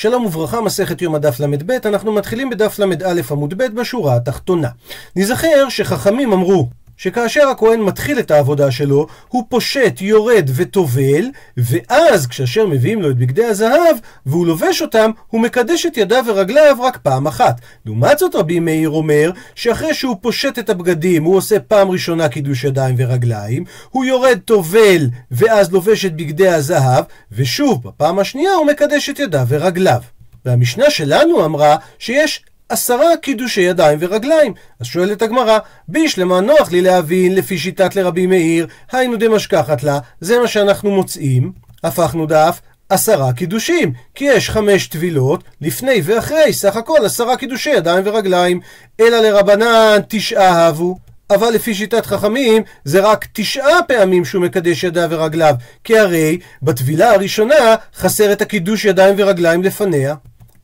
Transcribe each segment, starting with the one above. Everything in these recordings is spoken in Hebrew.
שלום וברכה, מסכת יום הדף ל"ב, אנחנו מתחילים בדף ל"א עמוד ב' בשורה התחתונה. נזכר שחכמים אמרו שכאשר הכהן מתחיל את העבודה שלו, הוא פושט, יורד וטובל, ואז כאשר מביאים לו את בגדי הזהב, והוא לובש אותם, הוא מקדש את ידיו ורגליו רק פעם אחת. לעומת זאת רבי מאיר אומר, שאחרי שהוא פושט את הבגדים, הוא עושה פעם ראשונה קידוש ידיים ורגליים, הוא יורד טובל, ואז לובש את בגדי הזהב, ושוב, בפעם השנייה הוא מקדש את ידיו ורגליו. והמשנה שלנו אמרה שיש עשרה קידושי ידיים ורגליים. אז שואלת הגמרא, בישלמה נוח לי להבין לפי שיטת לרבי מאיר, היינו דמשכחת לה, זה מה שאנחנו מוצאים, הפכנו דף, עשרה קידושים, כי יש חמש טבילות, לפני ואחרי, סך הכל עשרה קידושי ידיים ורגליים, אלא לרבנן תשעה הבו. אבל לפי שיטת חכמים, זה רק תשעה פעמים שהוא מקדש ידיו ורגליו, כי הרי בטבילה הראשונה חסר את הקידוש ידיים ורגליים לפניה.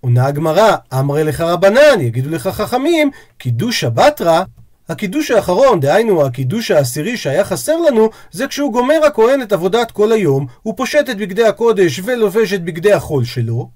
עונה הגמרא, אמרי לך רבנן, יגידו לך חכמים, קידוש הבטרה, הקידוש האחרון, דהיינו הקידוש העשירי שהיה חסר לנו, זה כשהוא גומר הכהן את עבודת כל היום, הוא פושט את בגדי הקודש ולובש את בגדי החול שלו,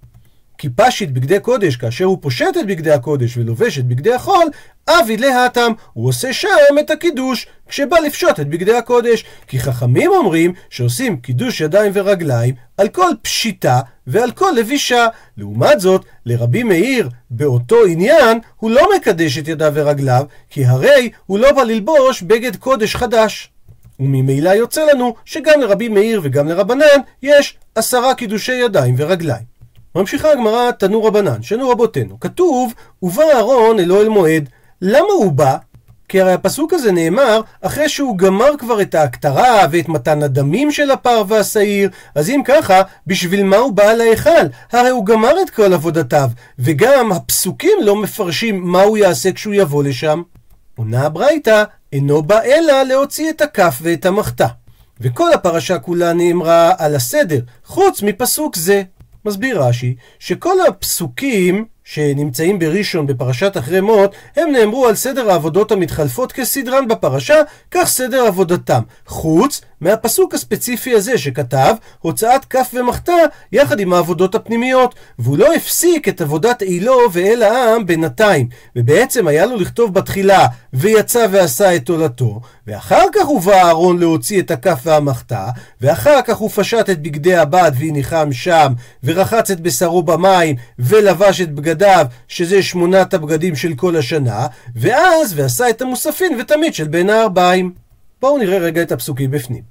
כי פשיט בגדי קודש, כאשר הוא פושט את בגדי הקודש ולובש את בגדי החול, אבי להתם, הוא עושה שם את הקידוש, כשבא לפשוט את בגדי הקודש. כי חכמים אומרים שעושים קידוש ידיים ורגליים על כל פשיטה ועל כל לבישה. לעומת זאת, לרבי מאיר, באותו עניין, הוא לא מקדש את ידיו ורגליו, כי הרי הוא לא בא ללבוש בגד קודש חדש. וממילא יוצא לנו שגם לרבי מאיר וגם לרבנן יש עשרה קידושי ידיים ורגליים. ממשיכה הגמרא תנו רבנן, שנו רבותינו. כתוב, ובא אהרון אל מועד. למה הוא בא? כי הרי הפסוק הזה נאמר אחרי שהוא גמר כבר את ההקטרה ואת מתן הדמים של הפר והשעיר, אז אם ככה, בשביל מה הוא בא להיכל? הרי הוא גמר את כל עבודתיו, וגם הפסוקים לא מפרשים מה הוא יעשה כשהוא יבוא לשם. עונה הברייתא, אינו בא אלא להוציא את הכף ואת המחתה. וכל הפרשה כולה נאמרה על הסדר, חוץ מפסוק זה. מסביר רש"י, שכל הפסוקים שנמצאים בראשון בפרשת אחרי מות, הם נאמרו על סדר העבודות המתחלפות כסדרן בפרשה, כך סדר עבודתם. חוץ מהפסוק הספציפי הזה שכתב הוצאת כף ומחתה יחד עם העבודות הפנימיות, והוא לא הפסיק את עבודת עילו ואל העם בינתיים, ובעצם היה לו לכתוב בתחילה ויצא ועשה את תולתו, ואחר כך הובא אהרון להוציא את הכף והמחתה, ואחר כך הוא פשט את בגדי הבד והניחם שם, ורחץ את בשרו במים, ולבש את בגדיו, שזה שמונת הבגדים של כל השנה, ואז ועשה את המוספין ותמיד של בין הארבעים. בואו נראה רגע את הפסוקים בפנים.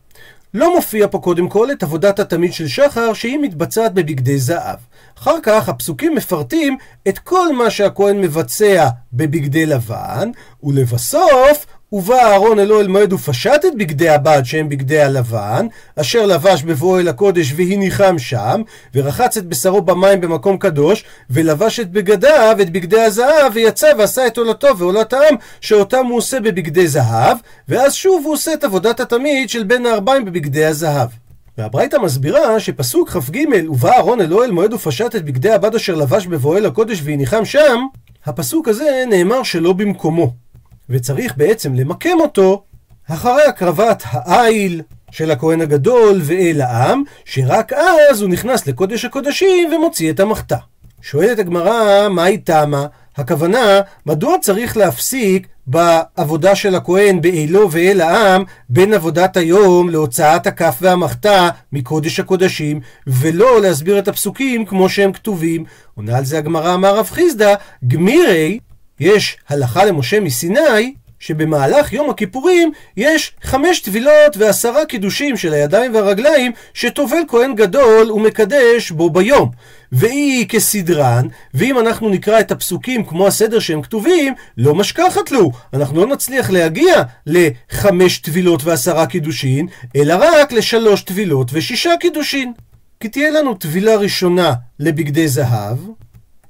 לא מופיע פה קודם כל את עבודת התמיד של שחר שהיא מתבצעת בבגדי זהב. אחר כך הפסוקים מפרטים את כל מה שהכהן מבצע בבגדי לבן, ולבסוף ובא אהרון אלו אל מועד ופשט את בגדי הבד שהם בגדי הלבן, אשר לבש בבואו אל הקודש והניחם שם, ורחץ את בשרו במים במקום קדוש, ולבש את בגדיו, את בגדי הזהב, ויצא ועשה את עולתו ועולת העם, שאותם הוא עושה בבגדי זהב, ואז שוב הוא עושה את עבודת התמיד של בין הארבעים בבגדי הזהב. והברייתא מסבירה שפסוק כ"ג ובא אהרון אלו אל מועד ופשט את בגדי הבד אשר לבש בבואו אל הקודש והניחם שם, הפסוק הזה נאמר שלא במקומו. וצריך בעצם למקם אותו אחרי הקרבת העיל של הכהן הגדול ואל העם, שרק אז הוא נכנס לקודש הקודשים ומוציא את המחתה. שואלת הגמרא, מהי תמה? הכוונה, מדוע צריך להפסיק בעבודה של הכהן באלו ואל העם בין עבודת היום להוצאת הכף והמחתה מקודש הקודשים, ולא להסביר את הפסוקים כמו שהם כתובים. עונה על זה הגמרא אמר רב חיסדא, גמירי יש הלכה למשה מסיני, שבמהלך יום הכיפורים יש חמש טבילות ועשרה קידושים של הידיים והרגליים שטובל כהן גדול ומקדש בו ביום. והיא כסדרן, ואם אנחנו נקרא את הפסוקים כמו הסדר שהם כתובים, לא משכחת לו. אנחנו לא נצליח להגיע לחמש טבילות ועשרה קידושין, אלא רק לשלוש טבילות ושישה קידושין. כי תהיה לנו טבילה ראשונה לבגדי זהב,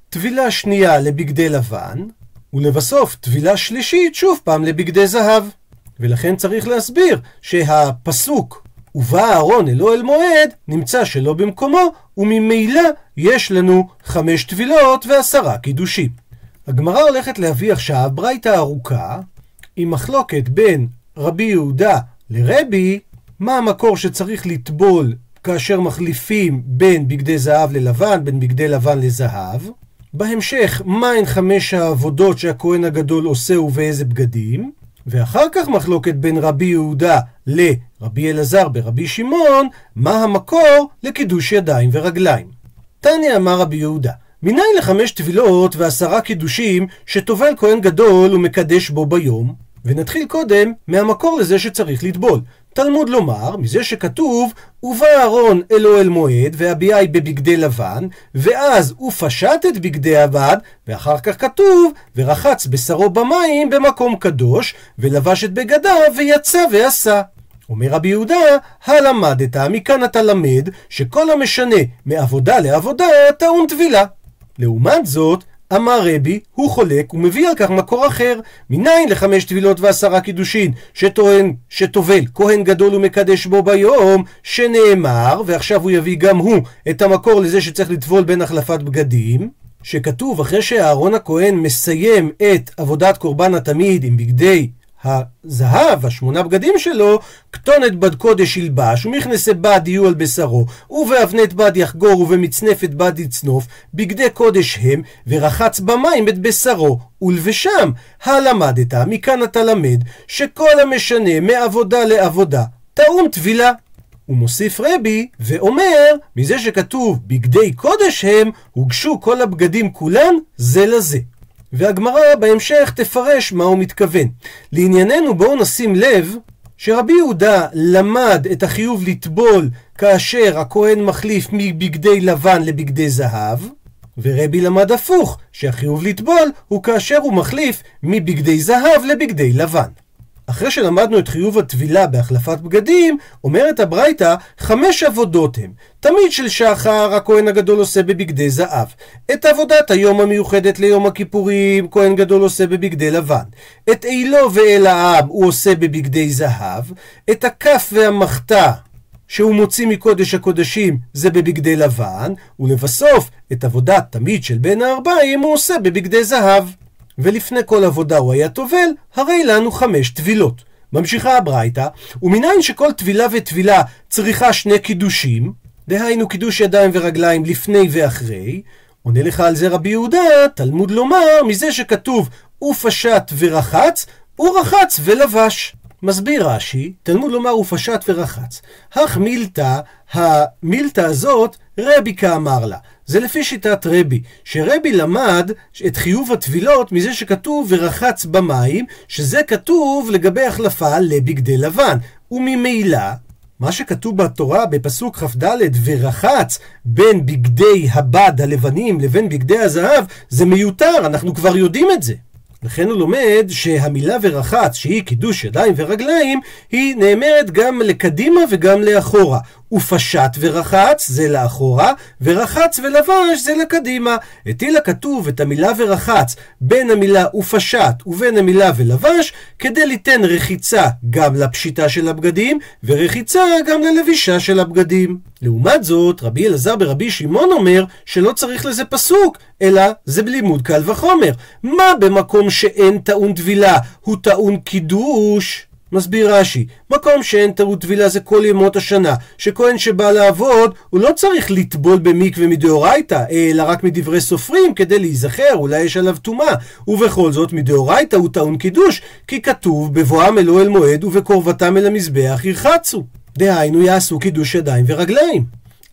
טבילה שנייה לבגדי לבן, ולבסוף טבילה שלישית שוב פעם לבגדי זהב. ולכן צריך להסביר שהפסוק ובא אהרון אלו אל מועד נמצא שלא במקומו וממילא יש לנו חמש טבילות ועשרה קידושים. הגמרא הולכת להביא עכשיו ברייתא ארוכה עם מחלוקת בין רבי יהודה לרבי מה המקור שצריך לטבול כאשר מחליפים בין בגדי זהב ללבן, בין בגדי לבן לזהב. בהמשך, מהן חמש העבודות שהכהן הגדול עושה ובאיזה בגדים. ואחר כך מחלוקת בין רבי יהודה לרבי אלעזר ברבי שמעון, מה המקור לקידוש ידיים ורגליים. תניא אמר רבי יהודה, מניין לחמש טבילות ועשרה קידושים שטובל כהן גדול ומקדש בו ביום? ונתחיל קודם מהמקור לזה שצריך לטבול. תלמוד לומר, מזה שכתוב, ובא אהרון אל אוהל מועד, והביאי בבגדי לבן, ואז הוא פשט את בגדי הבד, ואחר כך כתוב, ורחץ בשרו במים במקום קדוש, ולבש את בגדיו, ויצא ועשה. אומר רבי יהודה, הלמדת, מכאן אתה למד, שכל המשנה מעבודה לעבודה טעון טבילה. לעומת זאת, אמר רבי, הוא חולק ומביא על כך מקור אחר. מניין לחמש טבילות ועשרה קידושין, שטוען, שטובל, כהן גדול ומקדש בו ביום, שנאמר, ועכשיו הוא יביא גם הוא את המקור לזה שצריך לטבול בין החלפת בגדים. שכתוב אחרי שאהרון הכהן מסיים את עבודת קורבן התמיד עם בגדי הזהב, השמונה בגדים שלו, כתונת בד קודש ילבש, ומכנסי בד יהיו על בשרו, ובאבנת בד יחגור, ובמצנפת בד יצנוף, בגדי קודש הם, ורחץ במים את בשרו, ולבשם. הלמדת, מכאן אתה למד, שכל המשנה מעבודה לעבודה, טעון טבילה. הוא מוסיף רבי ואומר, מזה שכתוב בגדי קודש הם, הוגשו כל הבגדים כולן זה לזה. והגמרא בהמשך תפרש מה הוא מתכוון. לענייננו בואו נשים לב שרבי יהודה למד את החיוב לטבול כאשר הכהן מחליף מבגדי לבן לבגדי זהב, ורבי למד הפוך, שהחיוב לטבול הוא כאשר הוא מחליף מבגדי זהב לבגדי לבן. אחרי שלמדנו את חיוב הטבילה בהחלפת בגדים, אומרת הברייתא, חמש עבודות הם. תמיד של שחר הכהן הגדול עושה בבגדי זהב. את עבודת היום המיוחדת ליום הכיפורים, כהן גדול עושה בבגדי לבן. את אילו ואל העם הוא עושה בבגדי זהב. את הכף והמחתה שהוא מוציא מקודש הקודשים זה בבגדי לבן, ולבסוף את עבודת תמיד של בין הארבעים הוא עושה בבגדי זהב. ולפני כל עבודה הוא היה טובל, הרי לנו חמש טבילות. ממשיכה הברייתא, ומניין שכל טבילה וטבילה צריכה שני קידושים, דהיינו קידוש ידיים ורגליים לפני ואחרי, עונה לך על זה רבי יהודה, תלמוד לומר, מזה שכתוב ופשט ורחץ, הוא רחץ ולבש. מסביר רש"י, תלמוד לומר ופשט ורחץ. אך מילתא, המילתא הזאת, רבי כאמר לה. זה לפי שיטת רבי, שרבי למד את חיוב הטבילות מזה שכתוב ורחץ במים, שזה כתוב לגבי החלפה לבגדי לבן. וממילא, מה שכתוב בתורה בפסוק כ"ד ורחץ בין בגדי הבד הלבנים לבין בגדי הזהב זה מיותר, אנחנו כבר יודעים את זה. לכן הוא לומד שהמילה ורחץ, שהיא קידוש ידיים ורגליים, היא נאמרת גם לקדימה וגם לאחורה. ופשט ורחץ זה לאחורה, ורחץ ולבש זה לקדימה. הטיל הכתוב את המילה ורחץ בין המילה ופשט ובין המילה ולבש, כדי ליתן רחיצה גם לפשיטה של הבגדים, ורחיצה גם ללבישה של הבגדים. לעומת זאת, רבי אלעזר ברבי שמעון אומר שלא צריך לזה פסוק, אלא זה בלימוד קל וחומר. מה במקום שאין טעון טבילה הוא טעון קידוש? מסביר רש"י, מקום שאין טעות טבילה זה כל ימות השנה, שכהן שבא לעבוד, הוא לא צריך לטבול במקווה מדאורייתא, אלא רק מדברי סופרים כדי להיזכר, אולי יש עליו טומאה. ובכל זאת מדאורייתא הוא טעון קידוש, כי כתוב בבואם אל אוהל מועד ובקרבתם אל המזבח ירחצו. דהיינו יעשו קידוש ידיים ורגליים.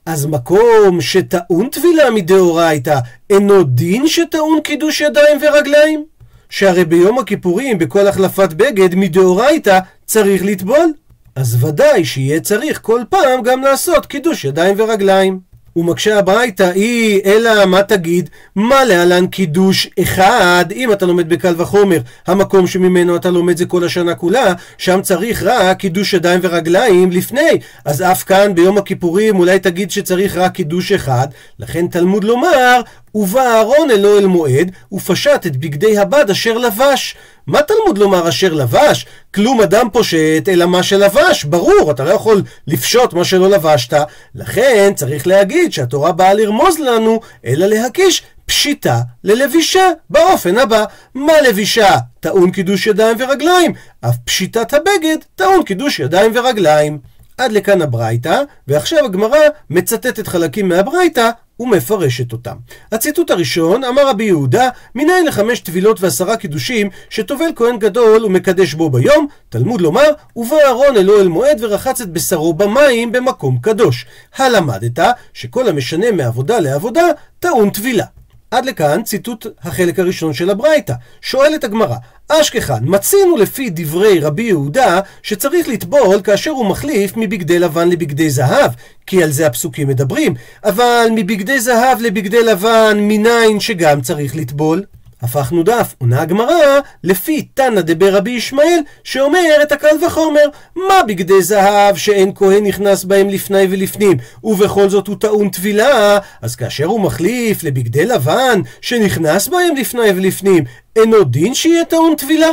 אז מקום שטעון טבילה מדאורייתא, אינו דין שטעון קידוש ידיים ורגליים? שהרי ביום הכיפורים, בכל החלפת בגד, מדאורייתא צריך לטבול. אז ודאי שיהיה צריך כל פעם גם לעשות קידוש ידיים ורגליים. ומקשה הברייתא היא, אלא מה תגיד? מה להלן קידוש אחד? אם אתה לומד בקל וחומר, המקום שממנו אתה לומד זה כל השנה כולה, שם צריך רק קידוש ידיים ורגליים לפני. אז אף כאן ביום הכיפורים אולי תגיד שצריך רק קידוש אחד, לכן תלמוד לומר, ובא אהרון אל אוהל מועד, ופשט את בגדי הבד אשר לבש. מה תלמוד לומר אשר לבש? כלום אדם פושט, אלא מה שלבש. ברור, אתה לא יכול לפשוט מה שלא לבשת. לכן צריך להגיד שהתורה באה לרמוז לנו, אלא להקיש פשיטה ללבישה, באופן הבא. מה לבישה? טעון קידוש ידיים ורגליים. אף פשיטת הבגד טעון קידוש ידיים ורגליים. עד לכאן הברייתא, ועכשיו הגמרא מצטטת חלקים מהברייתא ומפרשת אותם. הציטוט הראשון, אמר רבי יהודה, מניין לחמש טבילות ועשרה קידושים, שטובל כהן גדול ומקדש בו ביום, תלמוד לומר, ובא אהרון אל מועד ורחץ את בשרו במים במקום קדוש. הלמדת שכל המשנה מעבודה לעבודה, טעון טבילה. עד לכאן ציטוט החלק הראשון של הברייתא. שואלת הגמרא, אשכחן, מצינו לפי דברי רבי יהודה שצריך לטבול כאשר הוא מחליף מבגדי לבן לבגדי זהב, כי על זה הפסוקים מדברים, אבל מבגדי זהב לבגדי לבן מניין שגם צריך לטבול? הפכנו דף, עונה הגמרא, לפי תנא דבר רבי ישמעאל, שאומר את הקל וחומר, מה בגדי זהב שאין כהן נכנס בהם לפני ולפנים, ובכל זאת הוא טעון טבילה, אז כאשר הוא מחליף לבגדי לבן, שנכנס בהם לפני ולפנים, אינו דין שיהיה טעון טבילה?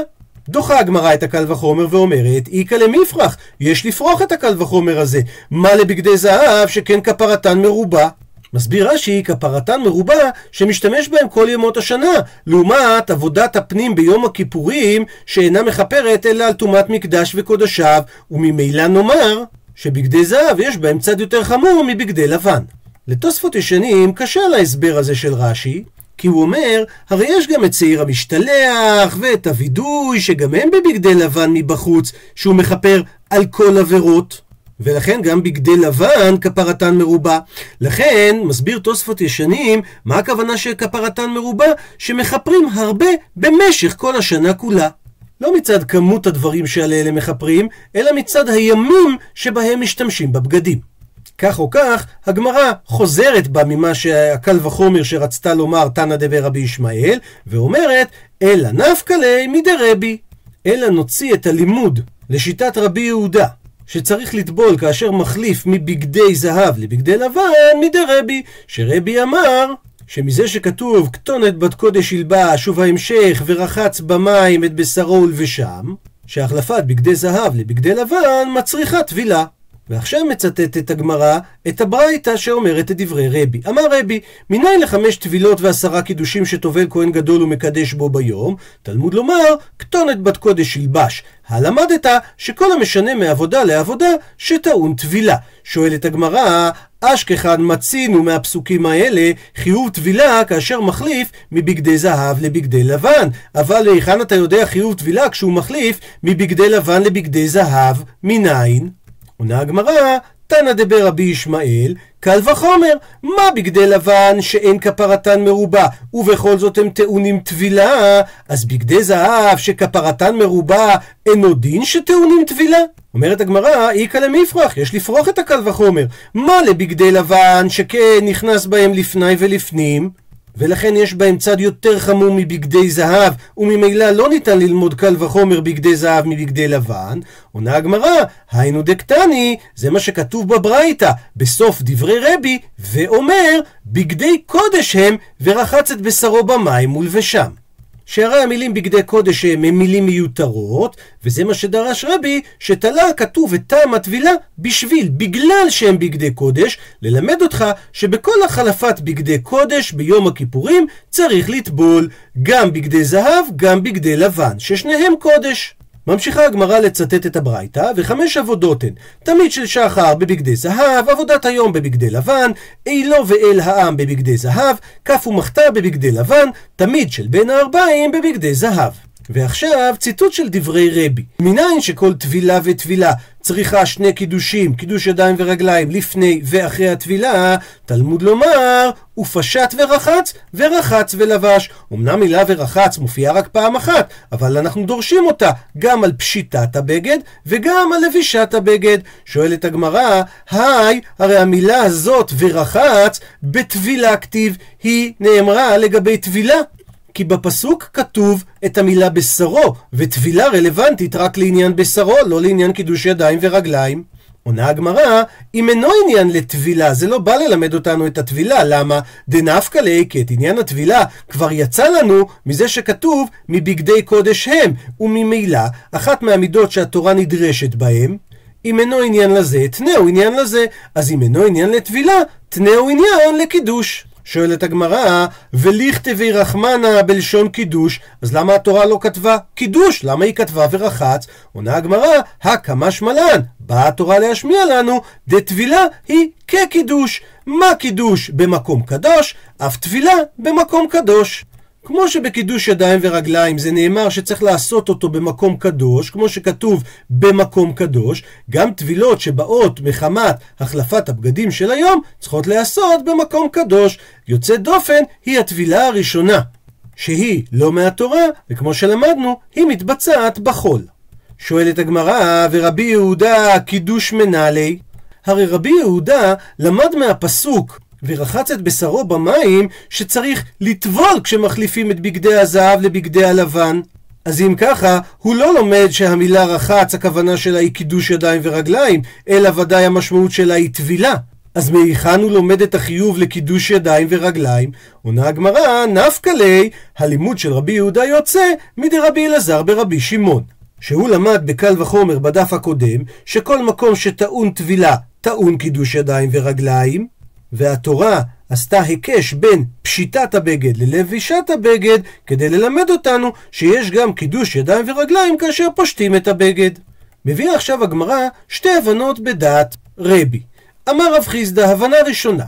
דוחה הגמרא את הקל וחומר ואומרת, איכא למפרח, יש לפרוח את הקל וחומר הזה. מה לבגדי זהב שכן כפרתן מרובה? מסביר רש"י, כפרתן מרובה שמשתמש בהם כל ימות השנה, לעומת עבודת הפנים ביום הכיפורים, שאינה מכפרת אלא על טומאת מקדש וקודשיו, וממילא נאמר שבגדי זהב יש בהם צד יותר חמור מבגדי לבן. לתוספות ישנים קשה על ההסבר הזה של רש"י, כי הוא אומר, הרי יש גם את שעיר המשתלח, ואת הווידוי, שגם הם בבגדי לבן מבחוץ, שהוא מכפר על כל עבירות. ולכן גם בגדי לבן כפרתן מרובה. לכן, מסביר תוספות ישנים, מה הכוונה של כפרתן מרובה? שמכפרים הרבה במשך כל השנה כולה. לא מצד כמות הדברים שעל אלה מכפרים, אלא מצד הימים שבהם משתמשים בבגדים. כך או כך, הגמרא חוזרת בה ממה שהקל וחומר שרצתה לומר תנא דבר רבי ישמעאל, ואומרת, אלא נפקא ליה מדי רבי. אלא נוציא את הלימוד לשיטת רבי יהודה, שצריך לטבול כאשר מחליף מבגדי זהב לבגדי לבן מדי רבי, שרבי אמר שמזה שכתוב כתונת בת קודש ילבש ובהמשך ורחץ במים את בשרו ולבשם, שהחלפת בגדי זהב לבגדי לבן מצריכה טבילה. ועכשיו מצטטת הגמרא את הברייתא שאומרת את דברי רבי. אמר רבי, מניין לחמש טבילות ועשרה קידושים שטובל כהן גדול ומקדש בו ביום? תלמוד לומר, כתונת בת קודש ילבש. הלמדת שכל המשנה מעבודה לעבודה שטעון טבילה. שואלת הגמרא, אשכחן מצינו מהפסוקים האלה חיוב טבילה כאשר מחליף מבגדי זהב לבגדי לבן. אבל היכן אתה יודע חיוב טבילה כשהוא מחליף מבגדי לבן לבגדי זהב? מניין? עונה הגמרא, תנא דבר רבי ישמעאל, קל וחומר, מה בגדי לבן שאין כפרתן מרובה, ובכל זאת הם טעונים טבילה, אז בגדי זהב שכפרתן מרובה, אינו דין שטעונים טבילה? אומרת הגמרא, איכא למפרח, יש לפרוח את הקל וחומר. מה לבגדי לבן שכן נכנס בהם לפני ולפנים? ולכן יש בהם צד יותר חמור מבגדי זהב, וממילא לא ניתן ללמוד קל וחומר בגדי זהב מבגדי לבן. עונה הגמרא, היינו דקטני, זה מה שכתוב בברייתא, בסוף דברי רבי, ואומר, בגדי קודש הם, ורחץ את בשרו במים ולבשם. שהרי המילים בגדי קודש הם מילים מיותרות, וזה מה שדרש רבי, שתלה כתוב את טעם הטבילה בשביל, בגלל שהם בגדי קודש, ללמד אותך שבכל החלפת בגדי קודש ביום הכיפורים צריך לטבול גם בגדי זהב, גם בגדי לבן, ששניהם קודש. ממשיכה הגמרא לצטט את הברייתא, וחמש עבודות הן תמיד של שחר בבגדי זהב, עבודת היום בבגדי לבן, אילו ואל העם בבגדי זהב, כף ומחתה בבגדי לבן, תמיד של בין הארבעים בבגדי זהב. ועכשיו ציטוט של דברי רבי. מניין שכל טבילה וטבילה צריכה שני קידושים, קידוש ידיים ורגליים, לפני ואחרי הטבילה, תלמוד לומר, ופשט ורחץ, ורחץ ולבש. אמנם מילה ורחץ מופיעה רק פעם אחת, אבל אנחנו דורשים אותה גם על פשיטת הבגד, וגם על לבישת הבגד. שואלת הגמרא, היי, הרי המילה הזאת ורחץ, בטבילה כתיב, היא נאמרה לגבי טבילה. כי בפסוק כתוב את המילה בשרו, וטבילה רלוונטית רק לעניין בשרו, לא לעניין קידוש ידיים ורגליים. עונה הגמרא, אם אינו עניין לטבילה, זה לא בא ללמד אותנו את הטבילה, למה? דנפקא ליה, כי את עניין הטבילה כבר יצא לנו מזה שכתוב מבגדי קודש הם, וממילא, אחת מהמידות שהתורה נדרשת בהם, אם אינו עניין לזה, תנאו עניין לזה, אז אם אינו עניין לטבילה, תנאו עניין לקידוש. שואלת הגמרא, ולכתבי רחמנה בלשון קידוש, אז למה התורה לא כתבה קידוש? למה היא כתבה ורחץ? עונה הגמרא, הקמא שמלן, באה התורה להשמיע לנו, דטבילה היא כקידוש. מה קידוש במקום קדוש? אף טבילה במקום קדוש. כמו שבקידוש ידיים ורגליים זה נאמר שצריך לעשות אותו במקום קדוש, כמו שכתוב במקום קדוש, גם טבילות שבאות מחמת החלפת הבגדים של היום צריכות להיעשות במקום קדוש. יוצא דופן היא הטבילה הראשונה, שהיא לא מהתורה, וכמו שלמדנו, היא מתבצעת בחול. שואלת הגמרא, ורבי יהודה קידוש מנהלי? הרי רבי יהודה למד מהפסוק ורחץ את בשרו במים שצריך לטבול כשמחליפים את בגדי הזהב לבגדי הלבן. אז אם ככה, הוא לא לומד שהמילה רחץ, הכוונה שלה היא קידוש ידיים ורגליים, אלא ודאי המשמעות שלה היא טבילה. אז מהיכן הוא לומד את החיוב לקידוש ידיים ורגליים? עונה הגמרא, נפקא ליה, הלימוד של רבי יהודה יוצא מדרבי אלעזר ברבי שמעון. שהוא למד בקל וחומר בדף הקודם, שכל מקום שטעון טבילה, טעון קידוש ידיים ורגליים, והתורה עשתה היקש בין פשיטת הבגד ללבישת הבגד, כדי ללמד אותנו שיש גם קידוש ידיים ורגליים כאשר פושטים את הבגד. מביאה עכשיו הגמרא שתי הבנות בדעת רבי. אמר רב חיסדא, הבנה ראשונה,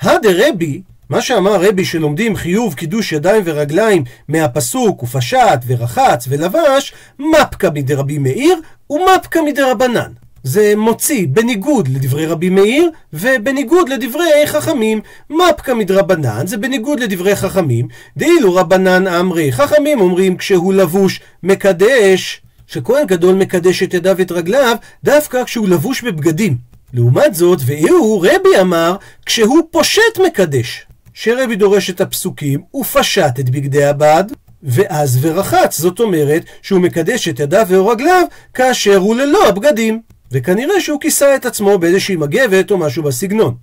הדה רבי, מה שאמר רבי שלומדים חיוב קידוש ידיים ורגליים מהפסוק ופשט ורחץ ולבש, מפקא מדרבי מאיר ומפקא מדרבנן. זה מוציא בניגוד לדברי רבי מאיר ובניגוד לדברי חכמים. מפקא מדרבנן זה בניגוד לדברי חכמים. דאילו רבנן אמרי, חכמים אומרים כשהוא לבוש מקדש, שכהן גדול מקדש את ידיו ואת רגליו דווקא כשהוא לבוש בבגדים. לעומת זאת, והוא רבי אמר, כשהוא פושט מקדש. שרבי דורש את הפסוקים, ופשט את בגדי הבד, ואז ורחץ. זאת אומרת שהוא מקדש את ידיו ורגליו כאשר הוא ללא הבגדים. וכנראה שהוא כיסה את עצמו באיזושהי מגבת או משהו בסגנון.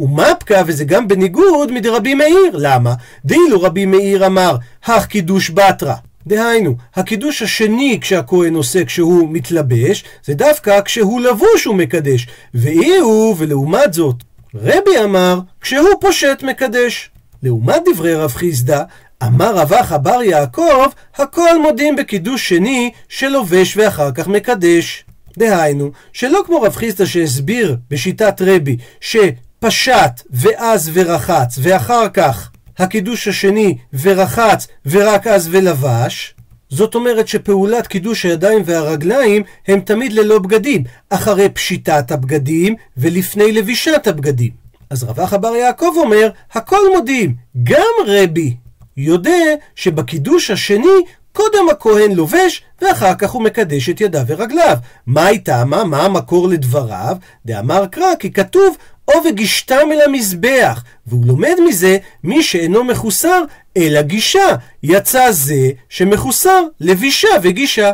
ומפקא, וזה גם בניגוד מדרבי מאיר. למה? דאילו רבי מאיר אמר, הך קידוש בתרא. דהיינו, הקידוש השני כשהכהן עושה כשהוא מתלבש, זה דווקא כשהוא לבוש הוא מקדש. ואי הוא, ולעומת זאת, רבי אמר, כשהוא פושט מקדש. לעומת דברי רב חיסדא, אמר רבח בר יעקב, הכל מודים בקידוש שני שלובש ואחר כך מקדש. דהיינו, שלא כמו רב חיסדא שהסביר בשיטת רבי, שפשט ואז ורחץ, ואחר כך הקידוש השני ורחץ ורק אז ולבש, זאת אומרת שפעולת קידוש הידיים והרגליים הם תמיד ללא בגדים, אחרי פשיטת הבגדים ולפני לבישת הבגדים. אז רבח אבר יעקב אומר, הכל מודים, גם רבי יודע שבקידוש השני קודם הכהן לובש, ואחר כך הוא מקדש את ידיו ורגליו. מה הייתה מה? מה המקור לדבריו? דאמר קרא, כי כתוב, או וגישתם אל המזבח. והוא לומד מזה, מי שאינו מחוסר, אלא גישה. יצא זה שמחוסר לבישה וגישה.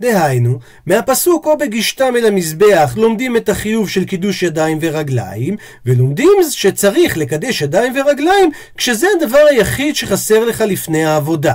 דהיינו, מהפסוק או בגישתם אל המזבח לומדים את החיוב של קידוש ידיים ורגליים, ולומדים שצריך לקדש ידיים ורגליים כשזה הדבר היחיד שחסר לך לפני העבודה.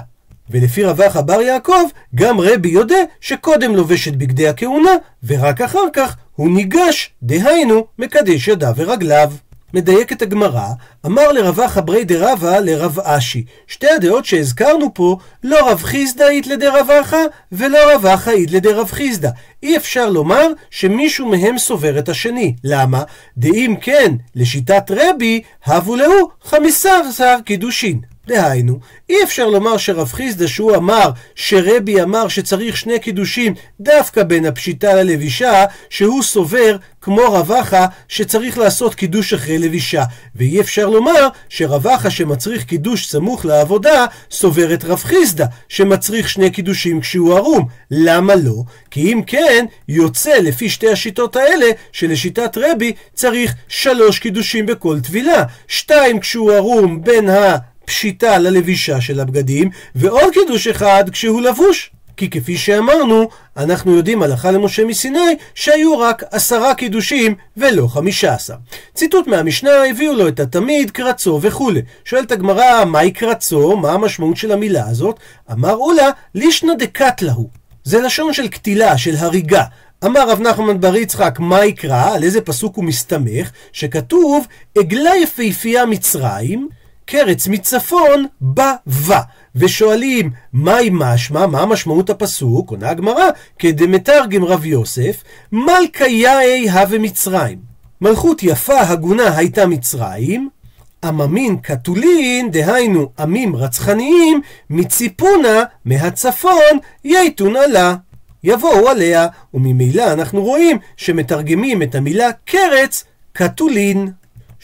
ולפי רווח אבר יעקב, גם רבי יודע שקודם לובש את בגדי הכהונה, ורק אחר כך הוא ניגש, דהיינו, מקדש ידיו ורגליו. מדייקת הגמרא, אמר לרווח אברי דרבה לרב אשי. שתי הדעות שהזכרנו פה, לא רב חיסדא אית לדרבחה, ולא רבחה אית לדרב חיסדא. אי אפשר לומר שמישהו מהם סובר את השני. למה? דאם כן, לשיטת רבי, הבו להו חמיסר שר קידושין. דהיינו, אי אפשר לומר שרב חיסדא שהוא אמר שרבי אמר שצריך שני קידושים דווקא בין הפשיטה ללבישה, שהוא סובר כמו רבחה שצריך לעשות קידוש אחרי לבישה. ואי אפשר לומר שרבחה שמצריך קידוש סמוך לעבודה, סובר את רב חיסדא שמצריך שני קידושים כשהוא ערום. למה לא? כי אם כן, יוצא לפי שתי השיטות האלה שלשיטת רבי צריך שלוש קידושים בכל טבילה. שתיים כשהוא ערום בין ה... פשיטה ללבישה של הבגדים, ועוד קידוש אחד כשהוא לבוש. כי כפי שאמרנו, אנחנו יודעים הלכה למשה מסיני שהיו רק עשרה קידושים ולא חמישה עשר. ציטוט מהמשנה הביאו לו את התמיד, קרצו וכולי. שואלת הגמרא, מהי קרצו? מה המשמעות של המילה הזאת? אמר אולה, לישנא דקתלהו. זה לשון של קטילה, של הריגה. אמר רב נחמן בר יצחק, מה יקרא? על איזה פסוק הוא מסתמך? שכתוב, עגלה יפהפייה מצרים, קרץ מצפון בא. ושואלים, מהי משמע, מה משמעות הפסוק? עונה הגמרא, כדמתרגם רב יוסף, מלכה יאי הווה מצרים. מלכות יפה הגונה הייתה מצרים, עממין כתולין, דהיינו עמים רצחניים, מציפונה, מהצפון, ייתונה לה. יבואו עליה, וממילא אנחנו רואים שמתרגמים את המילה קרץ כתולין.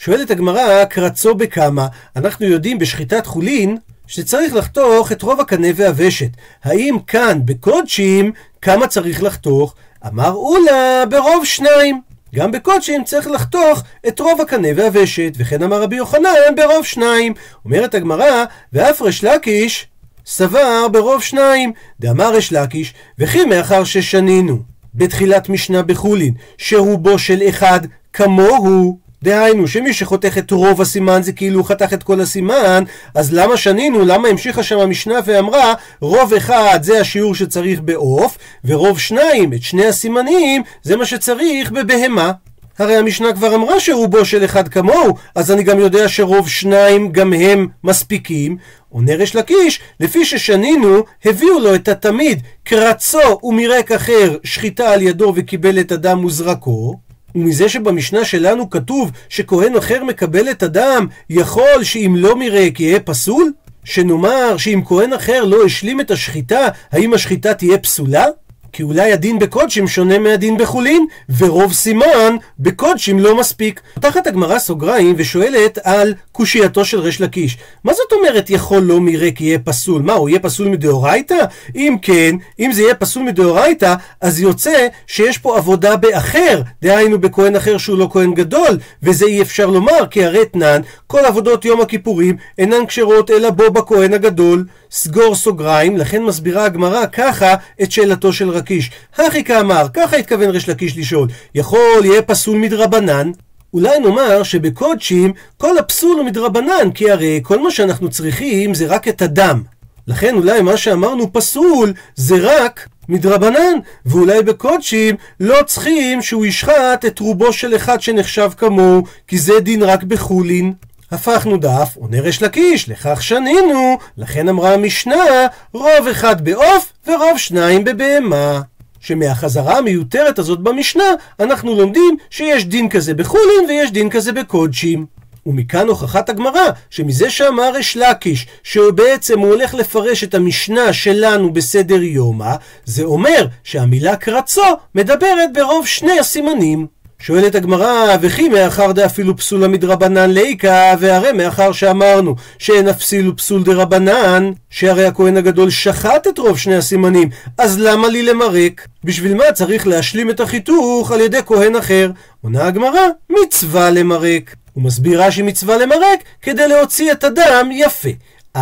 שואלת הגמרא, קרצו בכמה? אנחנו יודעים בשחיטת חולין שצריך לחתוך את רוב הקנה והוושת. האם כאן בקודשים כמה צריך לחתוך? אמר אולה ברוב שניים. גם בקודשים צריך לחתוך את רוב הקנה והוושת, וכן אמר רבי יוחנן ברוב שניים. אומרת הגמרא, ואף ריש לקיש סבר ברוב שניים. דאמר ריש לקיש, וכי מאחר ששנינו בתחילת משנה בחולין, שרובו של אחד כמוהו, דהיינו שמי שחותך את רוב הסימן זה כאילו הוא חתך את כל הסימן, אז למה שנינו, למה המשיכה שם המשנה ואמרה רוב אחד זה השיעור שצריך בעוף, ורוב שניים, את שני הסימנים, זה מה שצריך בבהמה. הרי המשנה כבר אמרה שרובו של אחד כמוהו, אז אני גם יודע שרוב שניים גם הם מספיקים. עונה ריש לקיש, לפי ששנינו, הביאו לו את התמיד קרצו ומרק אחר שחיטה על ידו וקיבל את הדם וזרקו. ומזה שבמשנה שלנו כתוב שכהן אחר מקבל את הדם, יכול שאם לא מרק יהיה פסול? שנאמר שאם כהן אחר לא השלים את השחיטה, האם השחיטה תהיה פסולה? כי אולי הדין בקודשים שונה מהדין בחולין, ורוב סימן בקודשים לא מספיק. פותחת הגמרא סוגריים ושואלת על קושייתו של ריש לקיש. מה זאת אומרת יכול לא מרק יהיה פסול? מה, הוא יהיה פסול מדאורייתא? אם כן, אם זה יהיה פסול מדאורייתא, אז יוצא שיש פה עבודה באחר, דהיינו בכהן אחר שהוא לא כהן גדול, וזה אי אפשר לומר, כי הרי תנן, כל עבודות יום הכיפורים אינן כשרות אלא בו בכהן הגדול. סגור סוגריים, לכן מסבירה הגמרא ככה את שאלתו של רקיש. הכי כאמר, ככה התכוון ריש לקיש לשאול, יכול יהיה פסול מדרבנן? אולי נאמר שבקודשים כל הפסול הוא מדרבנן, כי הרי כל מה שאנחנו צריכים זה רק את הדם. לכן אולי מה שאמרנו פסול זה רק מדרבנן, ואולי בקודשים לא צריכים שהוא ישחט את רובו של אחד שנחשב כמוהו, כי זה דין רק בחולין. הפכנו דף, עונה ריש לקיש, לכך שנינו, לכן אמרה המשנה, רוב אחד בעוף ורוב שניים בבהמה. שמהחזרה המיותרת הזאת במשנה, אנחנו לומדים שיש דין כזה בחולין ויש דין כזה בקודשים. ומכאן הוכחת הגמרא, שמזה שאמר ריש לקיש, שבעצם הוא הולך לפרש את המשנה שלנו בסדר יומא, זה אומר שהמילה קרצו מדברת ברוב שני הסימנים. שואלת הגמרא, וכי מאחר דאפילו פסולה מדרבנן ליקה, והרי מאחר שאמרנו שאין אפסילו פסול דרבנן, שהרי הכהן הגדול שחט את רוב שני הסימנים, אז למה לי למרק? בשביל מה צריך להשלים את החיתוך על ידי כהן אחר? עונה הגמרא, מצווה למרק. הוא מסביר רש"י מצווה למרק כדי להוציא את הדם יפה.